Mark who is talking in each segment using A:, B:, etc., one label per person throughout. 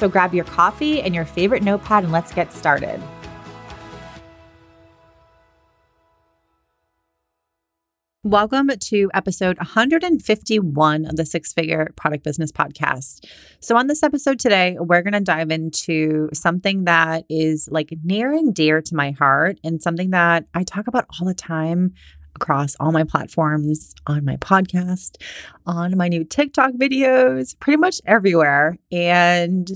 A: So grab your coffee and your favorite notepad and let's get started. Welcome to episode 151 of the Six Figure Product Business Podcast. So, on this episode today, we're going to dive into something that is like near and dear to my heart and something that I talk about all the time across all my platforms, on my podcast, on my new TikTok videos, pretty much everywhere. And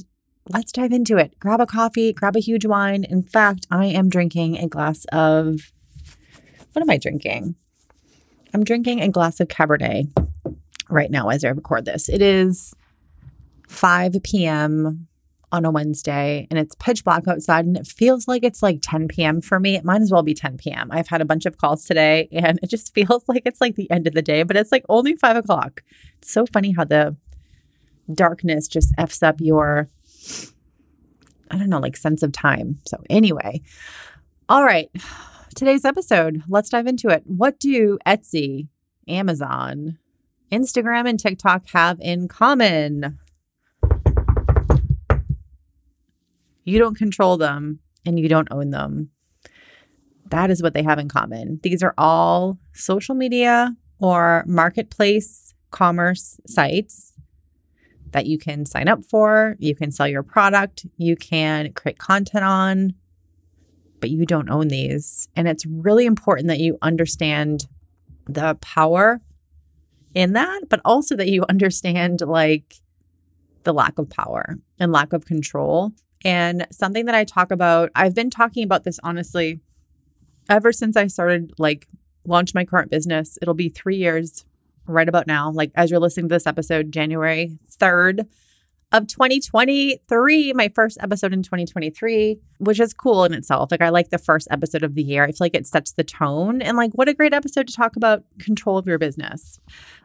A: let's dive into it. Grab a coffee, grab a huge wine. In fact, I am drinking a glass of what am I drinking? I'm drinking a glass of Cabernet right now as I record this. It is 5 p.m. on a Wednesday and it's pitch black outside and it feels like it's like 10 p.m. for me. It might as well be 10 p.m. I've had a bunch of calls today and it just feels like it's like the end of the day, but it's like only five o'clock. It's so funny how the darkness just F's up your I don't know, like sense of time. So, anyway, all right, today's episode, let's dive into it. What do Etsy, Amazon, Instagram, and TikTok have in common? You don't control them and you don't own them. That is what they have in common. These are all social media or marketplace commerce sites that you can sign up for, you can sell your product, you can create content on, but you don't own these. And it's really important that you understand the power in that, but also that you understand like the lack of power and lack of control. And something that I talk about, I've been talking about this honestly ever since I started like launch my current business. It'll be 3 years right about now, like as you're listening to this episode, January 3rd of 2023, my first episode in 2023, which is cool in itself. Like, I like the first episode of the year. I feel like it sets the tone. And, like, what a great episode to talk about control of your business.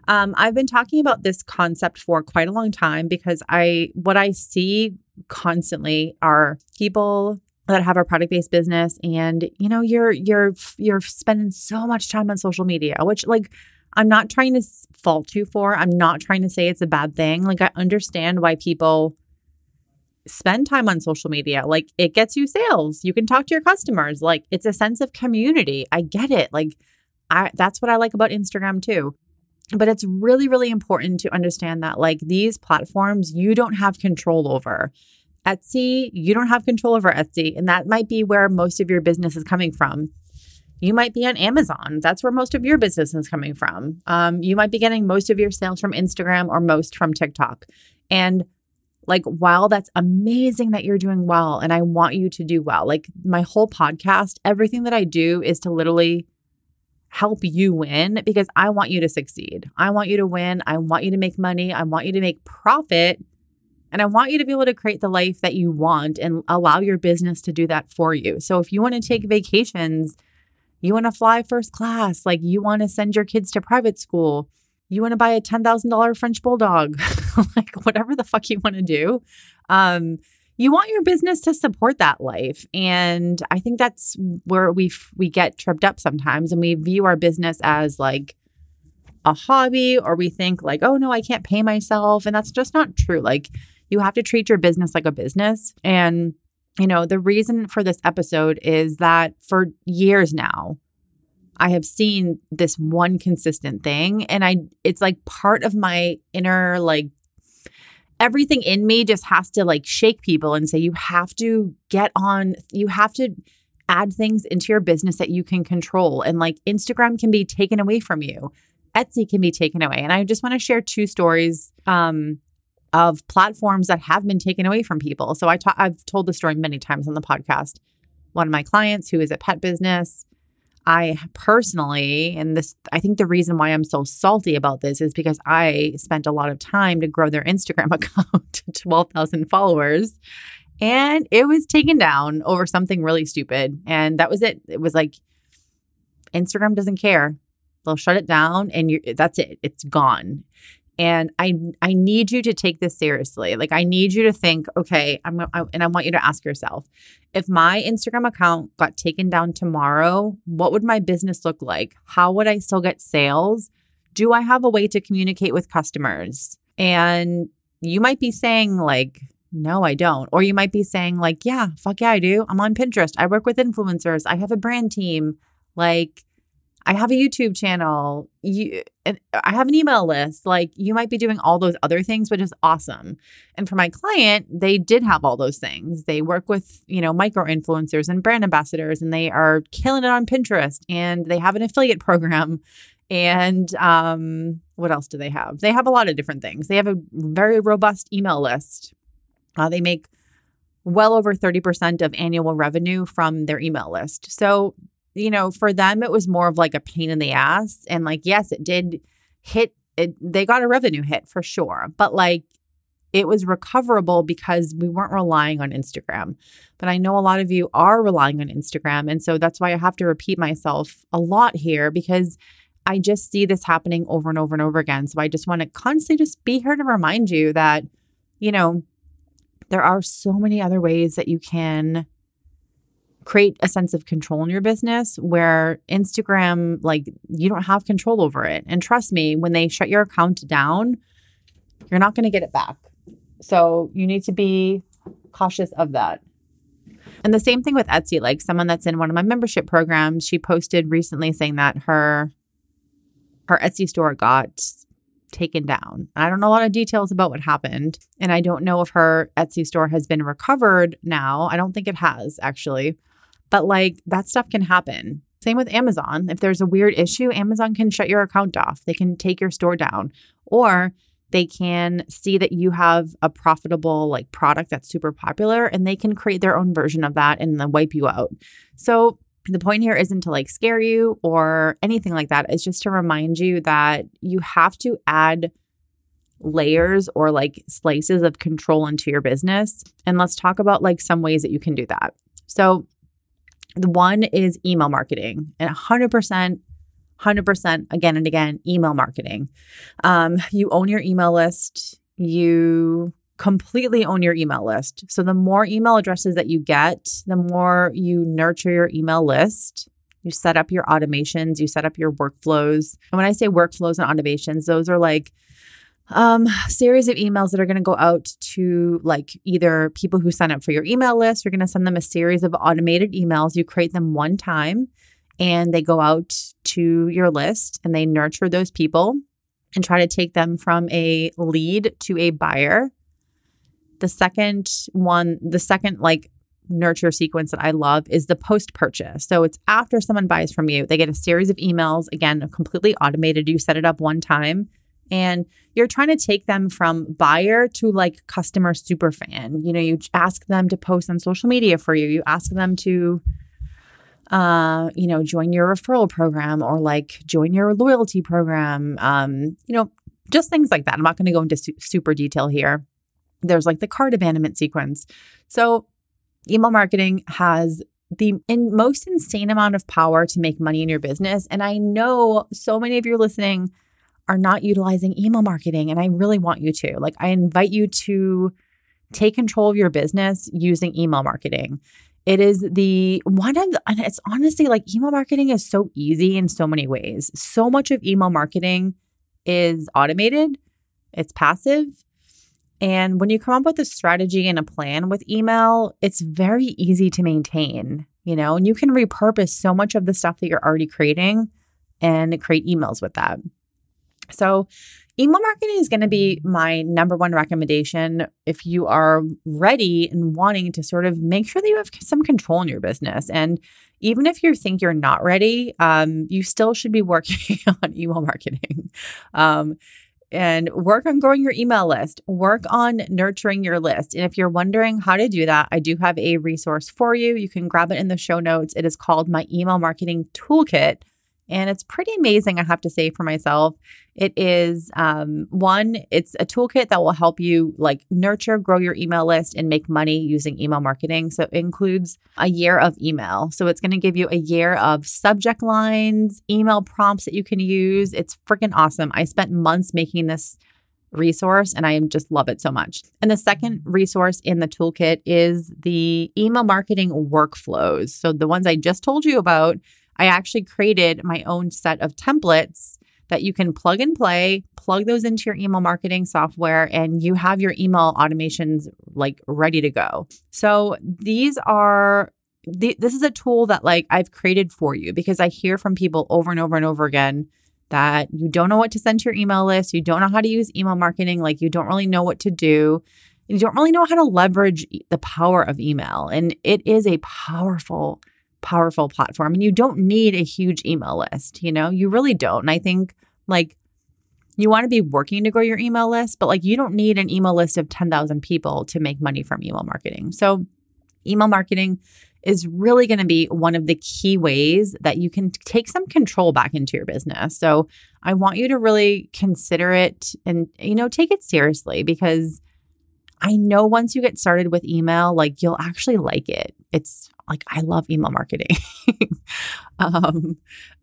A: Um, I've been talking about this concept for quite a long time because I, what I see constantly are people that have a product based business and you know you're you're you're spending so much time on social media which like I'm not trying to fault you for. I'm not trying to say it's a bad thing. Like I understand why people spend time on social media. Like it gets you sales. You can talk to your customers. Like it's a sense of community. I get it. Like I that's what I like about Instagram too. But it's really really important to understand that like these platforms you don't have control over. Etsy, you don't have control over Etsy, and that might be where most of your business is coming from. You might be on Amazon. That's where most of your business is coming from. Um, you might be getting most of your sales from Instagram or most from TikTok. And like, while that's amazing that you're doing well, and I want you to do well, like my whole podcast, everything that I do is to literally help you win because I want you to succeed. I want you to win. I want you to make money. I want you to make profit. And I want you to be able to create the life that you want and allow your business to do that for you. So if you want to take vacations, you want to fly first class, like you want to send your kids to private school, you want to buy a $10,000 French bulldog, like whatever the fuck you want to do. Um, you want your business to support that life and i think that's where we we get tripped up sometimes and we view our business as like a hobby or we think like oh no i can't pay myself and that's just not true like you have to treat your business like a business and you know, the reason for this episode is that for years now, I have seen this one consistent thing and I it's like part of my inner like everything in me just has to like shake people and say you have to get on you have to add things into your business that you can control. And like Instagram can be taken away from you, Etsy can be taken away. And I just want to share two stories um, of platforms that have been taken away from people. So I ta- I've told the story many times on the podcast. One of my clients who is a pet business, I personally, and this, I think the reason why I'm so salty about this is because I spent a lot of time to grow their Instagram account to 12,000 followers and it was taken down over something really stupid. And that was it. It was like Instagram doesn't care. They'll shut it down and you that's it. It's gone. And I I need you to take this seriously. Like I need you to think, okay, I'm I, and I want you to ask yourself, if my Instagram account got taken down tomorrow, what would my business look like? How would I still get sales? Do I have a way to communicate with customers? And you might be saying like no, I don't. Or you might be saying, like, yeah, fuck yeah, I do. I'm on Pinterest. I work with influencers. I have a brand team. Like, I have a YouTube channel. You, and I have an email list. Like, you might be doing all those other things, which is awesome. And for my client, they did have all those things. They work with, you know, micro influencers and brand ambassadors, and they are killing it on Pinterest. And they have an affiliate program. And um, what else do they have? They have a lot of different things. They have a very robust email list uh, they make well over 30% of annual revenue from their email list. So, you know, for them, it was more of like a pain in the ass. And like, yes, it did hit, it, they got a revenue hit for sure. But like, it was recoverable because we weren't relying on Instagram. But I know a lot of you are relying on Instagram. And so that's why I have to repeat myself a lot here because I just see this happening over and over and over again. So I just want to constantly just be here to remind you that, you know, there are so many other ways that you can create a sense of control in your business where Instagram, like, you don't have control over it. And trust me, when they shut your account down, you're not going to get it back. So you need to be cautious of that. And the same thing with Etsy, like someone that's in one of my membership programs, she posted recently saying that her her Etsy store got taken down. I don't know a lot of details about what happened. And I don't know if her Etsy store has been recovered now. I don't think it has actually. But like that stuff can happen. Same with Amazon. If there's a weird issue, Amazon can shut your account off. They can take your store down. Or they can see that you have a profitable like product that's super popular and they can create their own version of that and then wipe you out. So the point here isn't to like scare you or anything like that. It's just to remind you that you have to add layers or like slices of control into your business. And let's talk about like some ways that you can do that. So, the one is email marketing and 100%. 100% again and again email marketing. Um, you own your email list. You completely own your email list. So the more email addresses that you get, the more you nurture your email list. You set up your automations, you set up your workflows. And when I say workflows and automations, those are like um series of emails that are going to go out to like either people who sign up for your email list, you're going to send them a series of automated emails. You create them one time and they go out to your list and they nurture those people and try to take them from a lead to a buyer the second one, the second like nurture sequence that I love is the post purchase. So it's after someone buys from you, they get a series of emails, again, completely automated. You set it up one time and you're trying to take them from buyer to like customer super fan. You know, you ask them to post on social media for you, you ask them to uh, you know, join your referral program or like join your loyalty program. Um, you know, just things like that. I'm not going to go into su- super detail here. There's like the cart abandonment sequence. So, email marketing has the in most insane amount of power to make money in your business. And I know so many of you are listening are not utilizing email marketing, and I really want you to. Like, I invite you to take control of your business using email marketing. It is the one of the, and it's honestly like email marketing is so easy in so many ways. So much of email marketing is automated, it's passive, and when you come up with a strategy and a plan with email, it's very easy to maintain, you know, and you can repurpose so much of the stuff that you're already creating and create emails with that. So, email marketing is going to be my number one recommendation if you are ready and wanting to sort of make sure that you have some control in your business. And even if you think you're not ready, um, you still should be working on email marketing. Um, and work on growing your email list, work on nurturing your list. And if you're wondering how to do that, I do have a resource for you. You can grab it in the show notes. It is called my email marketing toolkit. And it's pretty amazing, I have to say for myself. It is um, one, it's a toolkit that will help you like nurture, grow your email list, and make money using email marketing. So it includes a year of email. So it's going to give you a year of subject lines, email prompts that you can use. It's freaking awesome. I spent months making this resource and I just love it so much. And the second resource in the toolkit is the email marketing workflows. So the ones I just told you about I actually created my own set of templates that you can plug and play, plug those into your email marketing software, and you have your email automations like ready to go. So these are this is a tool that like I've created for you because I hear from people over and over and over again that you don't know what to send to your email list, you don't know how to use email marketing, like you don't really know what to do, you don't really know how to leverage the power of email. And it is a powerful powerful platform and you don't need a huge email list, you know? You really don't. And I think like you want to be working to grow your email list, but like you don't need an email list of 10,000 people to make money from email marketing. So, email marketing is really going to be one of the key ways that you can take some control back into your business. So, I want you to really consider it and you know, take it seriously because I know once you get started with email, like you'll actually like it. It's like I love email marketing. um,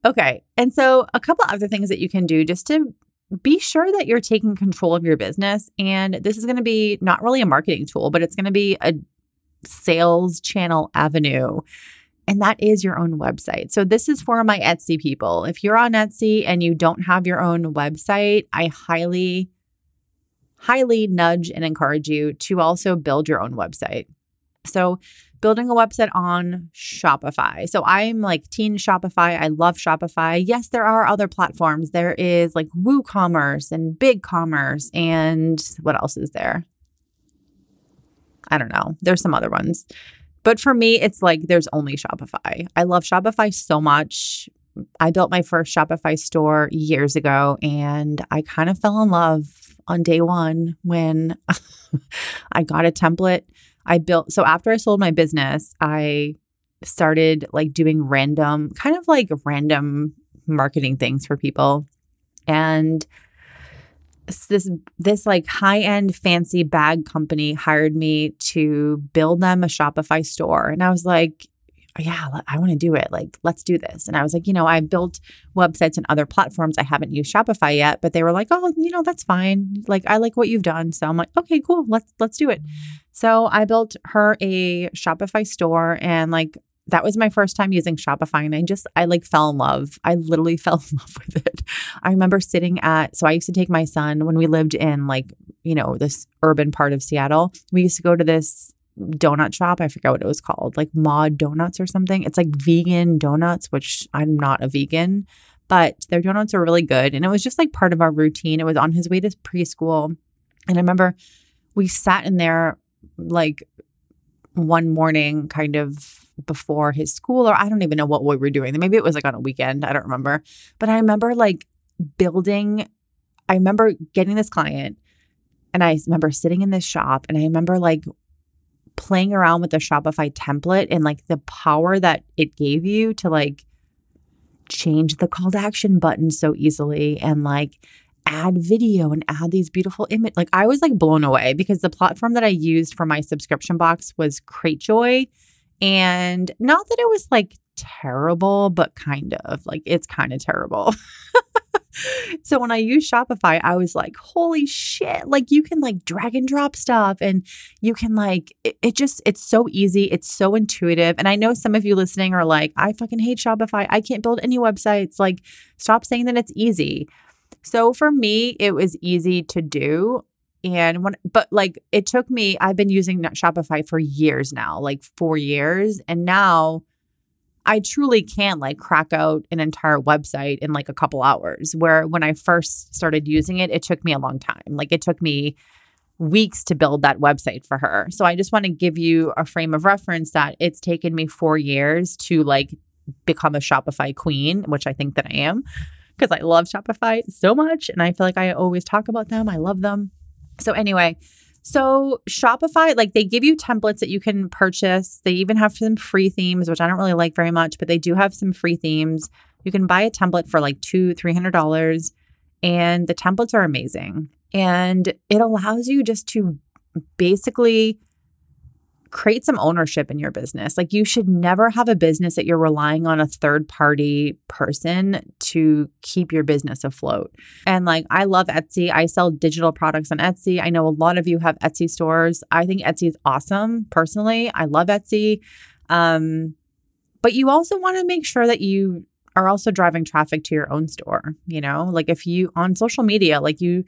A: okay. And so a couple other things that you can do just to be sure that you're taking control of your business. And this is going to be not really a marketing tool, but it's going to be a sales channel avenue. And that is your own website. So, this is for my Etsy people. If you're on Etsy and you don't have your own website, I highly, highly nudge and encourage you to also build your own website. So, building a website on Shopify. So I'm like teen Shopify. I love Shopify. Yes, there are other platforms. There is like WooCommerce and BigCommerce and what else is there? I don't know. There's some other ones. But for me, it's like there's only Shopify. I love Shopify so much. I built my first Shopify store years ago and I kind of fell in love on day one when I got a template I built, so after I sold my business, I started like doing random, kind of like random marketing things for people. And this this like high-end fancy bag company hired me to build them a Shopify store. And I was like, Oh, yeah, I want to do it. Like, let's do this. And I was like, you know, I built websites and other platforms. I haven't used Shopify yet, but they were like, oh, you know, that's fine. Like, I like what you've done. So I'm like, okay, cool. Let's let's do it. So I built her a Shopify store and like that was my first time using Shopify and I just I like fell in love. I literally fell in love with it. I remember sitting at so I used to take my son when we lived in like, you know, this urban part of Seattle. We used to go to this donut shop. I forget what it was called, like Mod Donuts or something. It's like vegan donuts, which I'm not a vegan, but their donuts are really good. And it was just like part of our routine. It was on his way to preschool. And I remember we sat in there like one morning, kind of before his school, or I don't even know what we were doing. Maybe it was like on a weekend. I don't remember. But I remember like building, I remember getting this client. And I remember sitting in this shop and I remember like playing around with the Shopify template and like the power that it gave you to like change the call to action button so easily and like add video and add these beautiful image like I was like blown away because the platform that I used for my subscription box was Cratejoy and not that it was like terrible but kind of like it's kind of terrible so when I use Shopify, I was like, holy shit, like you can like drag and drop stuff and you can like, it, it, just, it's so easy. It's so intuitive. And I know some of you listening are like, I fucking hate Shopify. I can't build any websites. Like, stop saying that it's easy. So for me, it was easy to do. And when, but like it took me, I've been using Shopify for years now, like four years. And now, I truly can like crack out an entire website in like a couple hours. Where when I first started using it, it took me a long time. Like it took me weeks to build that website for her. So I just want to give you a frame of reference that it's taken me four years to like become a Shopify queen, which I think that I am because I love Shopify so much. And I feel like I always talk about them. I love them. So, anyway, so Shopify, like they give you templates that you can purchase. They even have some free themes, which I don't really like very much, but they do have some free themes. You can buy a template for like two, three hundred dollars, and the templates are amazing. And it allows you just to basically create some ownership in your business. Like you should never have a business that you're relying on a third party person to keep your business afloat. And like I love Etsy. I sell digital products on Etsy. I know a lot of you have Etsy stores. I think Etsy is awesome personally. I love Etsy. Um but you also want to make sure that you are also driving traffic to your own store, you know? Like if you on social media, like you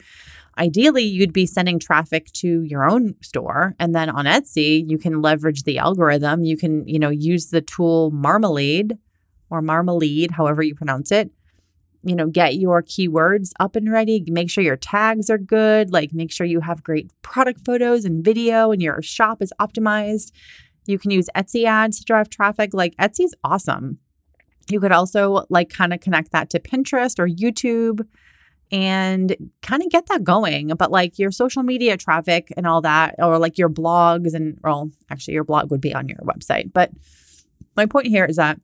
A: ideally you'd be sending traffic to your own store and then on Etsy, you can leverage the algorithm. You can, you know, use the tool Marmalead or Marmalade, however you pronounce it. You know, get your keywords up and ready. Make sure your tags are good. Like, make sure you have great product photos and video and your shop is optimized. You can use Etsy ads to drive traffic. Like, Etsy's awesome. You could also like kind of connect that to Pinterest or YouTube and kind of get that going. But like your social media traffic and all that, or like your blogs, and well, actually, your blog would be on your website. But my point here is that,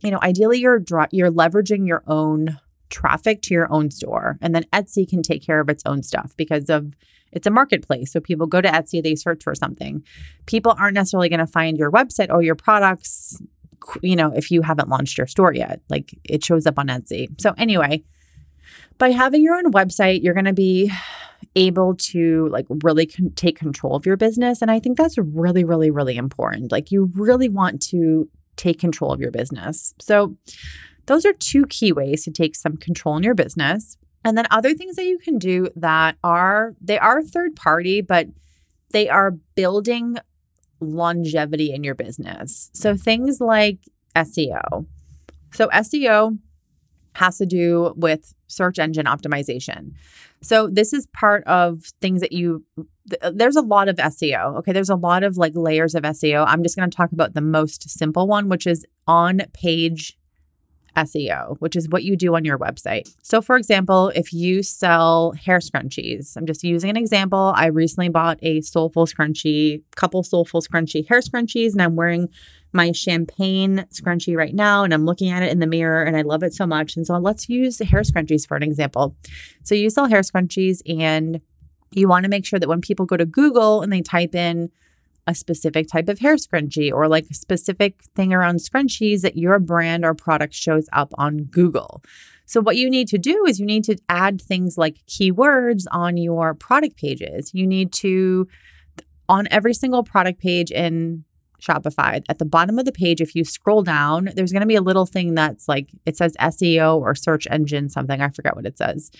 A: you know, ideally you're you're leveraging your own traffic to your own store, and then Etsy can take care of its own stuff because of it's a marketplace. So people go to Etsy, they search for something. People aren't necessarily going to find your website or your products you know, if you haven't launched your store yet. Like it shows up on Etsy. So, anyway, by having your own website, you're going to be able to like really con- take control of your business. And I think that's really, really, really important. Like you really want to take control of your business. So, those are two key ways to take some control in your business. And then other things that you can do that are they are third party, but they are building longevity in your business. So things like SEO. So SEO has to do with search engine optimization. So this is part of things that you there's a lot of SEO. Okay, there's a lot of like layers of SEO. I'm just going to talk about the most simple one, which is on page SEO, which is what you do on your website. So, for example, if you sell hair scrunchies, I'm just using an example. I recently bought a soulful scrunchie, couple soulful scrunchie hair scrunchies, and I'm wearing my champagne scrunchie right now and I'm looking at it in the mirror and I love it so much. And so let's use hair scrunchies for an example. So you sell hair scrunchies and you want to make sure that when people go to Google and they type in a specific type of hair scrunchie or like a specific thing around scrunchies that your brand or product shows up on Google. So, what you need to do is you need to add things like keywords on your product pages. You need to, on every single product page in Shopify, at the bottom of the page, if you scroll down, there's going to be a little thing that's like it says SEO or search engine something. I forget what it says.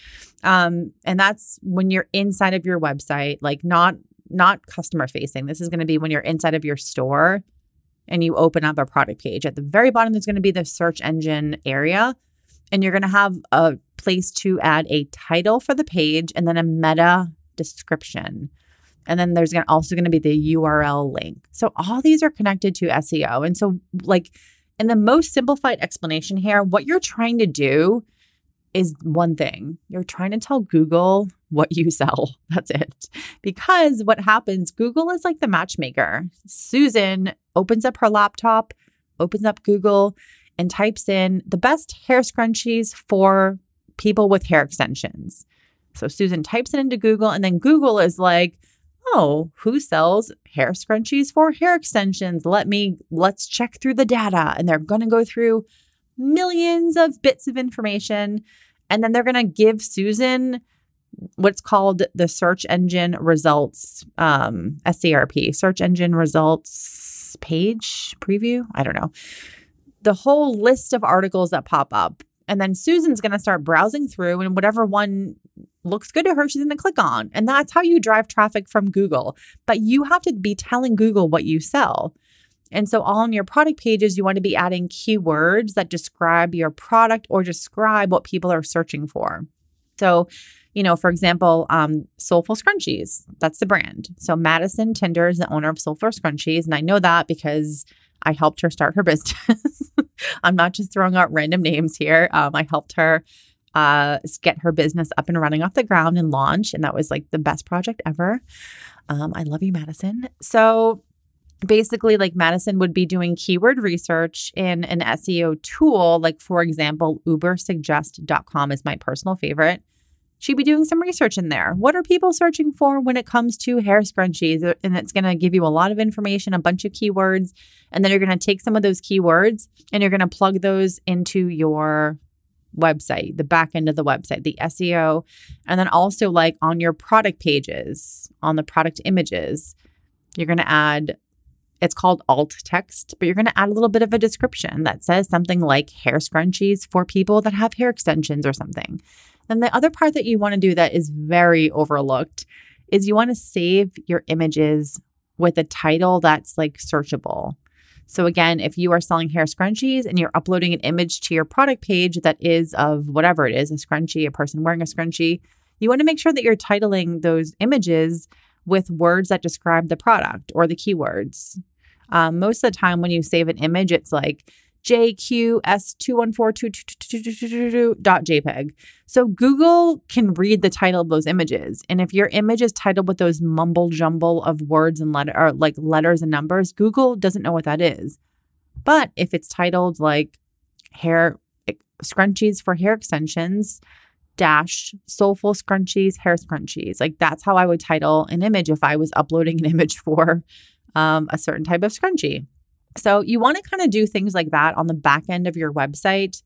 A: Um, and that's when you're inside of your website, like not not customer facing. This is going to be when you're inside of your store and you open up a product page. At the very bottom, there's going to be the search engine area, and you're going to have a place to add a title for the page and then a meta description. And then there's also going to be the URL link. So all these are connected to SEO. And so, like, in the most simplified explanation here, what you're trying to do is one thing. You're trying to tell Google what you sell. That's it. Because what happens, Google is like the matchmaker. Susan opens up her laptop, opens up Google, and types in the best hair scrunchies for people with hair extensions. So Susan types it into Google, and then Google is like, oh, who sells hair scrunchies for hair extensions? Let me, let's check through the data. And they're going to go through millions of bits of information. And then they're going to give Susan what's called the search engine results um, SERP, search engine results page preview. I don't know. The whole list of articles that pop up. And then Susan's going to start browsing through, and whatever one looks good to her, she's going to click on. And that's how you drive traffic from Google. But you have to be telling Google what you sell. And so, all on your product pages, you want to be adding keywords that describe your product or describe what people are searching for. So, you know, for example, um, Soulful Scrunchies, that's the brand. So, Madison Tinder is the owner of Soulful Scrunchies. And I know that because I helped her start her business. I'm not just throwing out random names here. Um, I helped her uh, get her business up and running off the ground and launch. And that was like the best project ever. Um, I love you, Madison. So, basically like Madison would be doing keyword research in an SEO tool, like for example, ubersuggest.com is my personal favorite. She'd be doing some research in there. What are people searching for when it comes to hair scrunchies? Uh, and it's going to give you a lot of information, a bunch of keywords. And then you're going to take some of those keywords and you're going to plug those into your website, the back end of the website, the SEO. And then also, like on your product pages, on the product images, you're going to add it's called alt text, but you're going to add a little bit of a description that says something like hair scrunchies for people that have hair extensions or something. And the other part that you want to do that is very overlooked is you want to save your images with a title that's like searchable. So, again, if you are selling hair scrunchies and you're uploading an image to your product page that is of whatever it is a scrunchie, a person wearing a scrunchie you want to make sure that you're titling those images with words that describe the product or the keywords. Um, most of the time, when you save an image, it's like JQS214222.jpg. So Google can read the title of those images. And if your image is titled with those mumble jumble of words and letter or like letters and numbers, Google doesn't know what that is. But if it's titled like hair scrunchies for hair extensions, dash soulful scrunchies, hair scrunchies. Like that's how I would title an image if I was uploading an image for um, a certain type of scrunchie. So you want to kind of do things like that on the back end of your website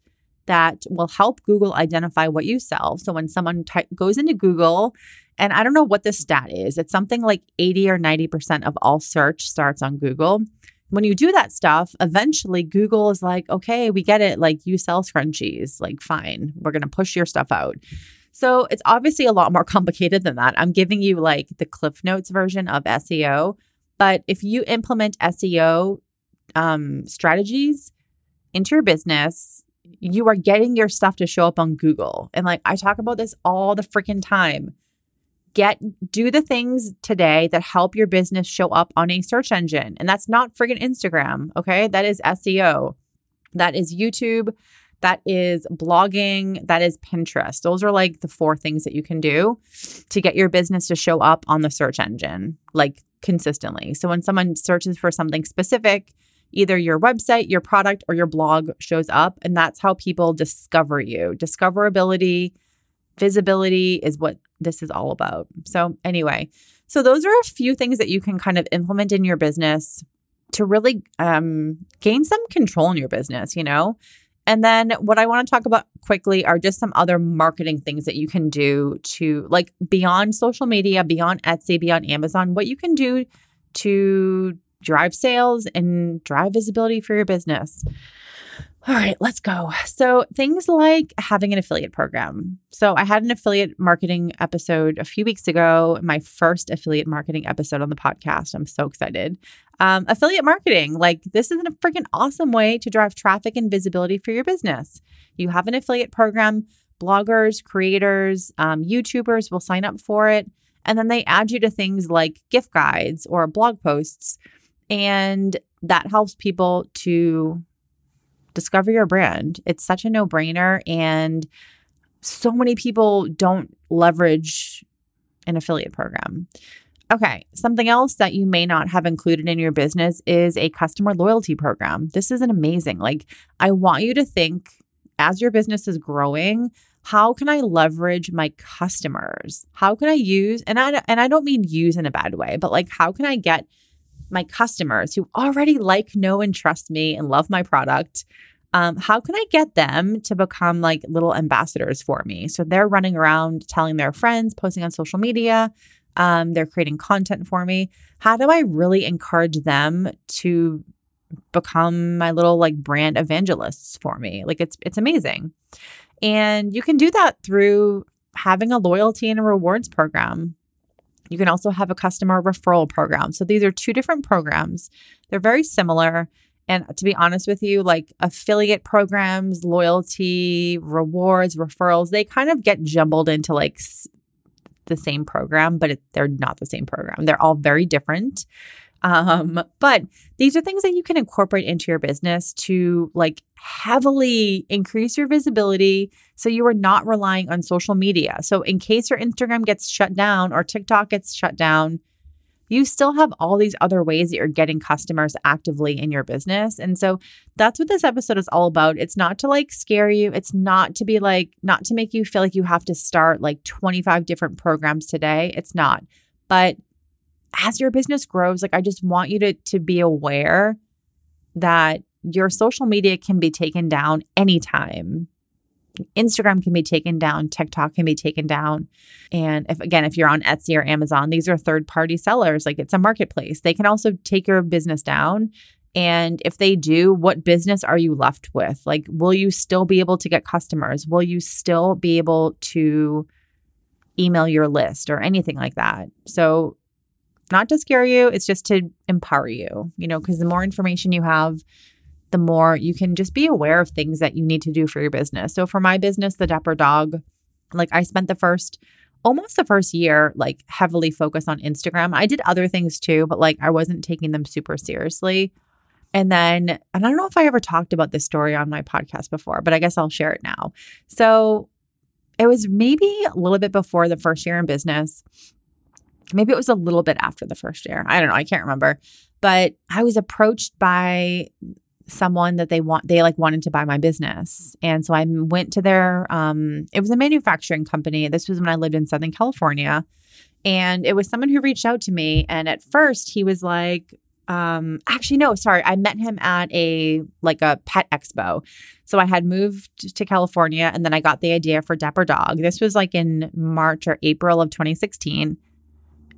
A: that will help Google identify what you sell. So when someone goes into Google, and I don't know what the stat is, it's something like 80 or 90% of all search starts on Google when you do that stuff, eventually Google is like, okay, we get it. Like you sell scrunchies. Like, fine, we're going to push your stuff out. So it's obviously a lot more complicated than that. I'm giving you like the Cliff Notes version of SEO. But if you implement SEO um, strategies into your business, you are getting your stuff to show up on Google. And like I talk about this all the freaking time get do the things today that help your business show up on a search engine. And that's not friggin' Instagram, okay? That is SEO. That is YouTube. That is blogging. That is Pinterest. Those are like the four things that you can do to get your business to show up on the search engine like consistently. So when someone searches for something specific, either your website, your product, or your blog shows up. And that's how people discover you. Discoverability, visibility is what this is all about. So, anyway, so those are a few things that you can kind of implement in your business to really um, gain some control in your business, you know? And then what I want to talk about quickly are just some other marketing things that you can do to like beyond social media, beyond Etsy, beyond Amazon, what you can do to drive sales and drive visibility for your business. All right, let's go. So, things like having an affiliate program. So, I had an affiliate marketing episode a few weeks ago, my first affiliate marketing episode on the podcast. I'm so excited. Um, affiliate marketing, like, this is a freaking awesome way to drive traffic and visibility for your business. You have an affiliate program, bloggers, creators, um, YouTubers will sign up for it. And then they add you to things like gift guides or blog posts. And that helps people to discover your brand. It's such a no brainer. And so many people don't leverage an affiliate program. Okay, something else that you may not have included in your business is a customer loyalty program. This is an amazing. Like, I want you to think as your business is growing, how can I leverage my customers? How can I use and I and I don't mean use in a bad way, but like how can I get my customers who already like, know, and trust me and love my product, um, how can I get them to become like little ambassadors for me? So they're running around telling their friends, posting on social media, um, they're creating content for me. How do I really encourage them to become my little like brand evangelists for me? Like it's it's amazing. And you can do that through having a loyalty and a rewards program You can also have a customer referral program. So these are two different programs. They're very similar. And to be honest with you, like affiliate programs, loyalty, rewards, referrals, they kind of get jumbled into like the same program, but it, they're not the same program. They're all very different. Um, but these are things that you can incorporate into your business to like heavily increase your visibility so you are not relying on social media. So, in case your Instagram gets shut down or TikTok gets shut down, you still have all these other ways that you're getting customers actively in your business. And so that's what this episode is all about. It's not to like scare you, it's not to be like, not to make you feel like you have to start like 25 different programs today. It's not. But as your business grows, like I just want you to to be aware that your social media can be taken down anytime. Instagram can be taken down, TikTok can be taken down. And if again, if you're on Etsy or Amazon, these are third-party sellers, like it's a marketplace. They can also take your business down. And if they do, what business are you left with? Like, will you still be able to get customers? Will you still be able to email your list or anything like that? So, not to scare you, it's just to empower you, you know, because the more information you have, the more you can just be aware of things that you need to do for your business. So for my business, the Dapper Dog, like I spent the first almost the first year like heavily focused on Instagram. I did other things too, but like I wasn't taking them super seriously. And then, and I don't know if I ever talked about this story on my podcast before, but I guess I'll share it now. So it was maybe a little bit before the first year in business maybe it was a little bit after the first year. I don't know. I can't remember. But I was approached by someone that they want they like wanted to buy my business. And so i went to their um it was a manufacturing company. This was when i lived in southern california. And it was someone who reached out to me. And at first he was like um actually no sorry. I met him at a like a pet expo. So i had moved to california and then i got the idea for dapper dog. This was like in march or april of 2016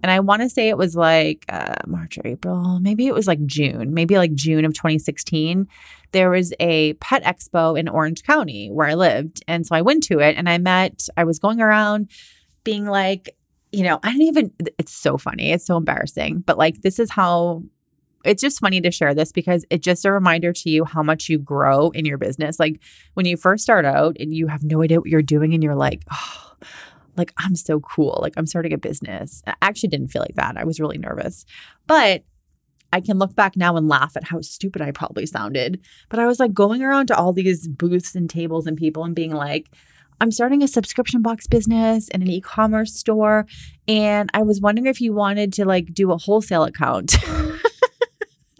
A: and I want to say it was like uh, March or April, maybe it was like June, maybe like June of 2016. There was a pet expo in Orange County where I lived. And so I went to it and I met, I was going around being like, you know, I didn't even, it's so funny. It's so embarrassing. But like, this is how it's just funny to share this because it's just a reminder to you how much you grow in your business. Like when you first start out and you have no idea what you're doing and you're like, oh, like I'm so cool. Like I'm starting a business. I actually didn't feel like that. I was really nervous. But I can look back now and laugh at how stupid I probably sounded. But I was like going around to all these booths and tables and people and being like, I'm starting a subscription box business and an e-commerce store and I was wondering if you wanted to like do a wholesale account.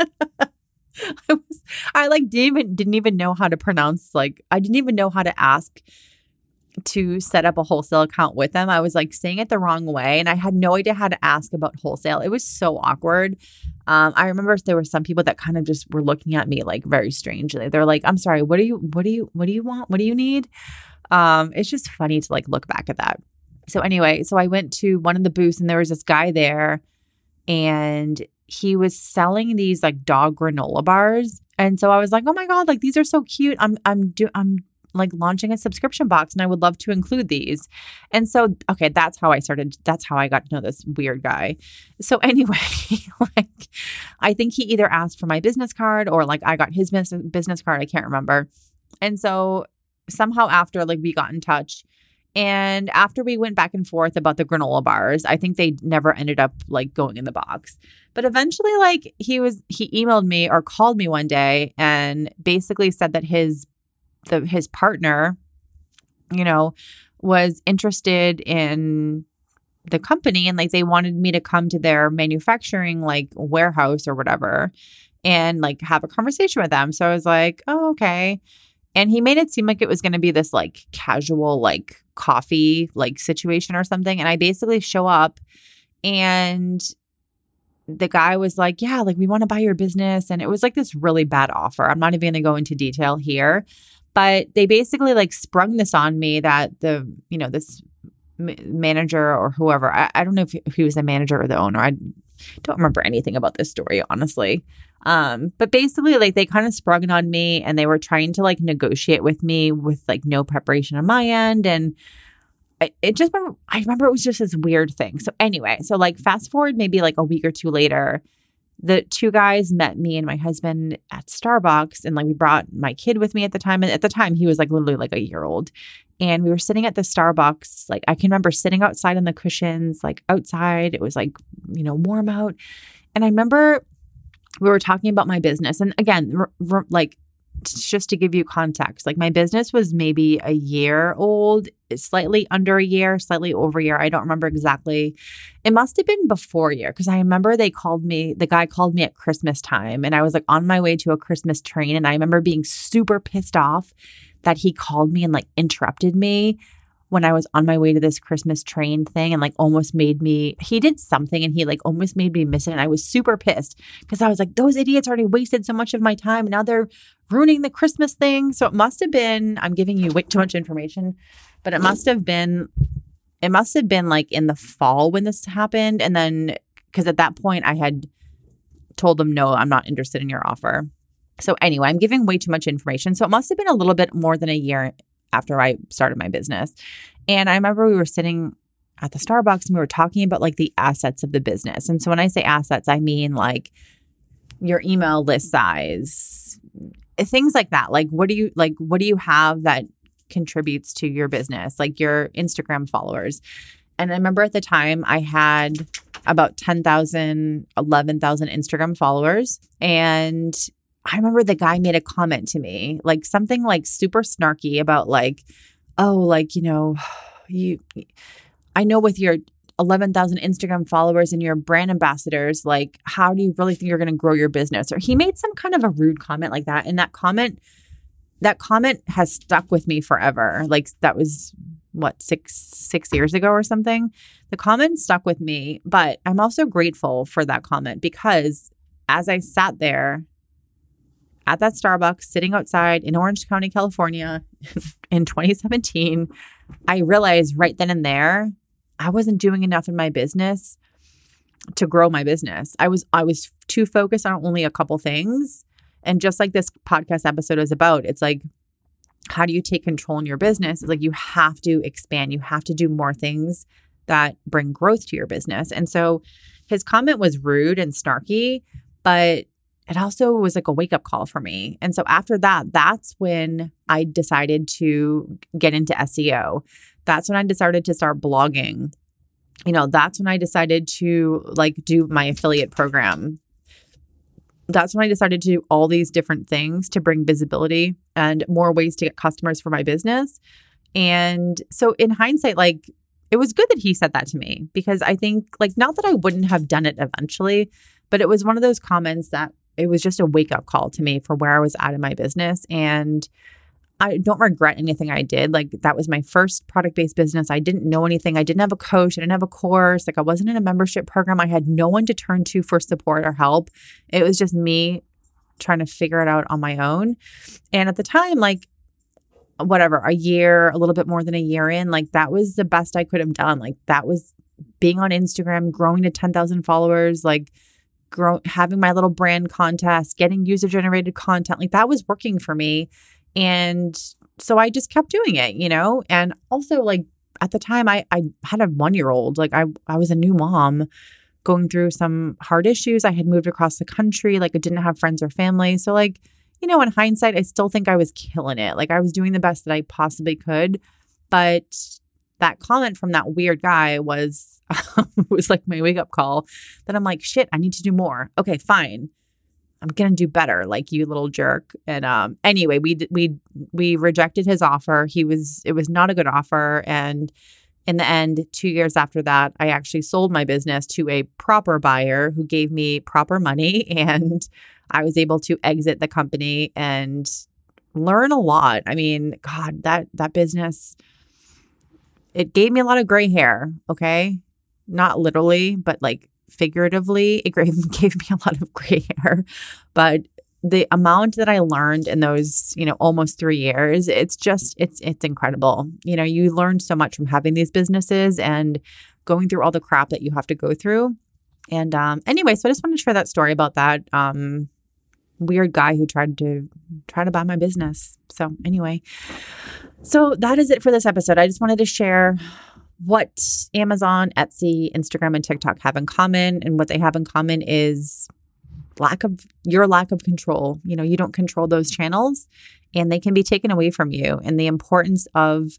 A: I was I like didn't even didn't even know how to pronounce like I didn't even know how to ask to set up a wholesale account with them. I was like saying it the wrong way and I had no idea how to ask about wholesale. It was so awkward. Um, I remember there were some people that kind of just were looking at me like very strangely. They're like, I'm sorry, what do you what do you what do you want? What do you need? Um, it's just funny to like look back at that. So anyway, so I went to one of the booths and there was this guy there and he was selling these like dog granola bars. And so I was like, "Oh my god, like these are so cute. I'm I'm do I'm like launching a subscription box and I would love to include these. And so, okay, that's how I started. That's how I got to know this weird guy. So, anyway, like, I think he either asked for my business card or like I got his business card. I can't remember. And so, somehow after, like, we got in touch. And after we went back and forth about the granola bars, I think they never ended up like going in the box. But eventually, like he was, he emailed me or called me one day and basically said that his the his partner, you know, was interested in the company and like they wanted me to come to their manufacturing like warehouse or whatever and like have a conversation with them. So I was like, "Oh, okay." And he made it seem like it was going to be this like casual like coffee like situation or something and I basically show up and the guy was like, Yeah, like we want to buy your business. And it was like this really bad offer. I'm not even going to go into detail here, but they basically like sprung this on me that the, you know, this manager or whoever, I, I don't know if he was the manager or the owner. I don't remember anything about this story, honestly. Um, but basically, like they kind of sprung it on me and they were trying to like negotiate with me with like no preparation on my end. And it just I remember it was just this weird thing. So anyway, so like fast forward maybe like a week or two later, the two guys met me and my husband at Starbucks and like we brought my kid with me at the time and at the time he was like literally like a year old. And we were sitting at the Starbucks like I can remember sitting outside on the cushions like outside it was like you know warm out. And I remember we were talking about my business and again r- r- like just to give you context, like my business was maybe a year old, slightly under a year, slightly over a year. I don't remember exactly. It must have been before year because I remember they called me, the guy called me at Christmas time and I was like on my way to a Christmas train. And I remember being super pissed off that he called me and like interrupted me when I was on my way to this Christmas train thing and like almost made me, he did something and he like almost made me miss it. And I was super pissed because I was like, those idiots already wasted so much of my time. And now they're ruining the Christmas thing. So it must have been, I'm giving you way too much information, but it must have been, it must have been like in the fall when this happened. And then, because at that point I had told them, no, I'm not interested in your offer. So anyway, I'm giving way too much information. So it must have been a little bit more than a year after I started my business. And I remember we were sitting at the Starbucks and we were talking about like the assets of the business. And so when I say assets, I mean like your email list size, things like that. Like what do you like what do you have that contributes to your business? Like your Instagram followers. And I remember at the time I had about 10,000, 11,000 Instagram followers and I remember the guy made a comment to me, like something like super snarky about like, oh, like, you know, you I know with your 11,000 Instagram followers and your brand ambassadors, like, how do you really think you're going to grow your business? Or he made some kind of a rude comment like that. And that comment, that comment has stuck with me forever. Like, that was what, six, six years ago or something. The comment stuck with me, but I'm also grateful for that comment because as I sat there at that Starbucks sitting outside in Orange County, California in 2017, I realized right then and there I wasn't doing enough in my business to grow my business. I was I was too focused on only a couple things. And just like this podcast episode is about, it's like how do you take control in your business? It's like you have to expand, you have to do more things that bring growth to your business. And so his comment was rude and snarky, but it also was like a wake up call for me. And so after that, that's when I decided to get into SEO. That's when I decided to start blogging. You know, that's when I decided to like do my affiliate program. That's when I decided to do all these different things to bring visibility and more ways to get customers for my business. And so in hindsight, like it was good that he said that to me because I think, like, not that I wouldn't have done it eventually, but it was one of those comments that it was just a wake up call to me for where I was at in my business. And I don't regret anything I did. Like that was my first product based business. I didn't know anything. I didn't have a coach. I didn't have a course. Like I wasn't in a membership program. I had no one to turn to for support or help. It was just me trying to figure it out on my own. And at the time, like whatever, a year, a little bit more than a year in, like that was the best I could have done. Like that was being on Instagram, growing to 10,000 followers, like grow, having my little brand contest, getting user generated content, like that was working for me. And so I just kept doing it, you know? And also like at the time I I had a 1-year-old, like I I was a new mom going through some hard issues. I had moved across the country, like I didn't have friends or family. So like, you know, in hindsight, I still think I was killing it. Like I was doing the best that I possibly could, but that comment from that weird guy was was like my wake up call that I'm like, shit, I need to do more. Okay, fine. I'm gonna do better, like you little jerk. And um, anyway, we we we rejected his offer. He was it was not a good offer, and in the end, two years after that, I actually sold my business to a proper buyer who gave me proper money, and I was able to exit the company and learn a lot. I mean, God, that that business it gave me a lot of gray hair, okay? Not literally, but like figuratively, it gave me a lot of gray hair. But the amount that I learned in those, you know, almost 3 years, it's just it's it's incredible. You know, you learn so much from having these businesses and going through all the crap that you have to go through. And um anyway, so I just wanted to share that story about that um weird guy who tried to try to buy my business. So anyway, so that is it for this episode. I just wanted to share what Amazon, Etsy, Instagram, and TikTok have in common. And what they have in common is lack of your lack of control. You know, you don't control those channels and they can be taken away from you. And the importance of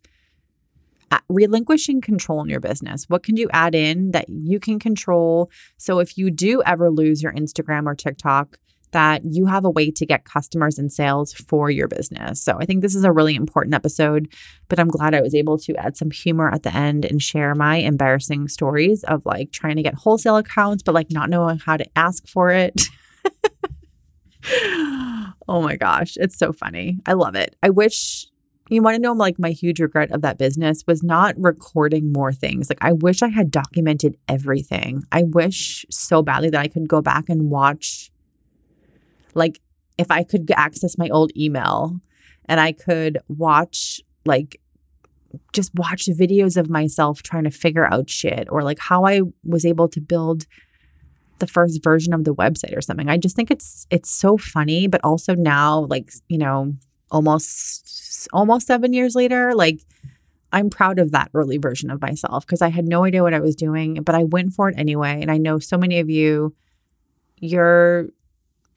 A: uh, relinquishing control in your business. What can you add in that you can control? So if you do ever lose your Instagram or TikTok, that you have a way to get customers and sales for your business. So I think this is a really important episode, but I'm glad I was able to add some humor at the end and share my embarrassing stories of like trying to get wholesale accounts, but like not knowing how to ask for it. oh my gosh, it's so funny. I love it. I wish you want to know like my huge regret of that business was not recording more things. Like I wish I had documented everything. I wish so badly that I could go back and watch like if I could access my old email and I could watch like just watch videos of myself trying to figure out shit or like how I was able to build the first version of the website or something. I just think it's it's so funny, but also now like, you know, almost almost 7 years later, like I'm proud of that early version of myself because I had no idea what I was doing, but I went for it anyway. And I know so many of you you're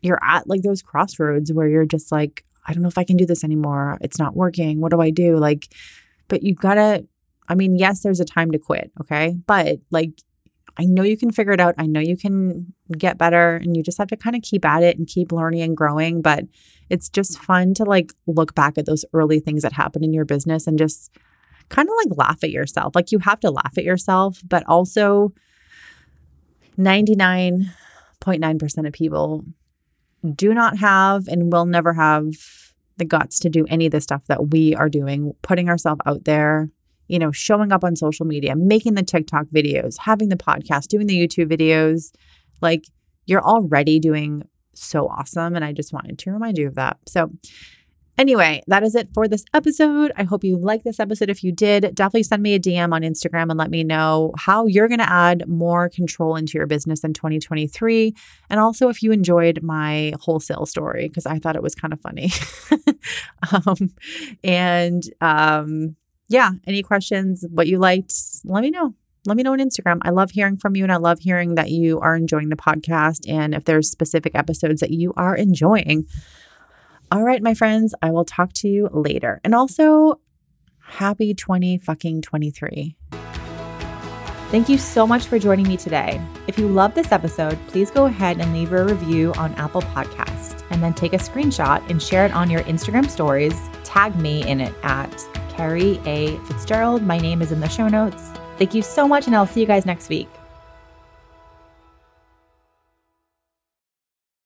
A: you're at like those crossroads where you're just like, I don't know if I can do this anymore. It's not working. What do I do? Like, but you gotta, I mean, yes, there's a time to quit. Okay. But like, I know you can figure it out. I know you can get better and you just have to kind of keep at it and keep learning and growing. But it's just fun to like look back at those early things that happened in your business and just kind of like laugh at yourself. Like you have to laugh at yourself, but also 99.9% of people do not have and will never have the guts to do any of the stuff that we are doing, putting ourselves out there, you know, showing up on social media, making the TikTok videos, having the podcast, doing the YouTube videos. Like you're already doing so awesome. And I just wanted to remind you of that. So, Anyway, that is it for this episode. I hope you like this episode. If you did, definitely send me a DM on Instagram and let me know how you're going to add more control into your business in 2023. And also if you enjoyed my wholesale story, because I thought it was kind of funny. um, and um, yeah, any questions, what you liked, let me know let me know on Instagram. I love hearing from you and I love hearing that you are enjoying the podcast and if there's specific episodes that you are enjoying. All right, my friends, I will talk to you later. And also, happy 20 fucking 23. Thank you so much for joining me today. If you love this episode, please go ahead and leave a review on Apple Podcast and then take a screenshot and share it on your Instagram stories. Tag me in it at Kerrie A. Fitzgerald. My name is in the show notes. Thank you so much, and I'll see you guys next week.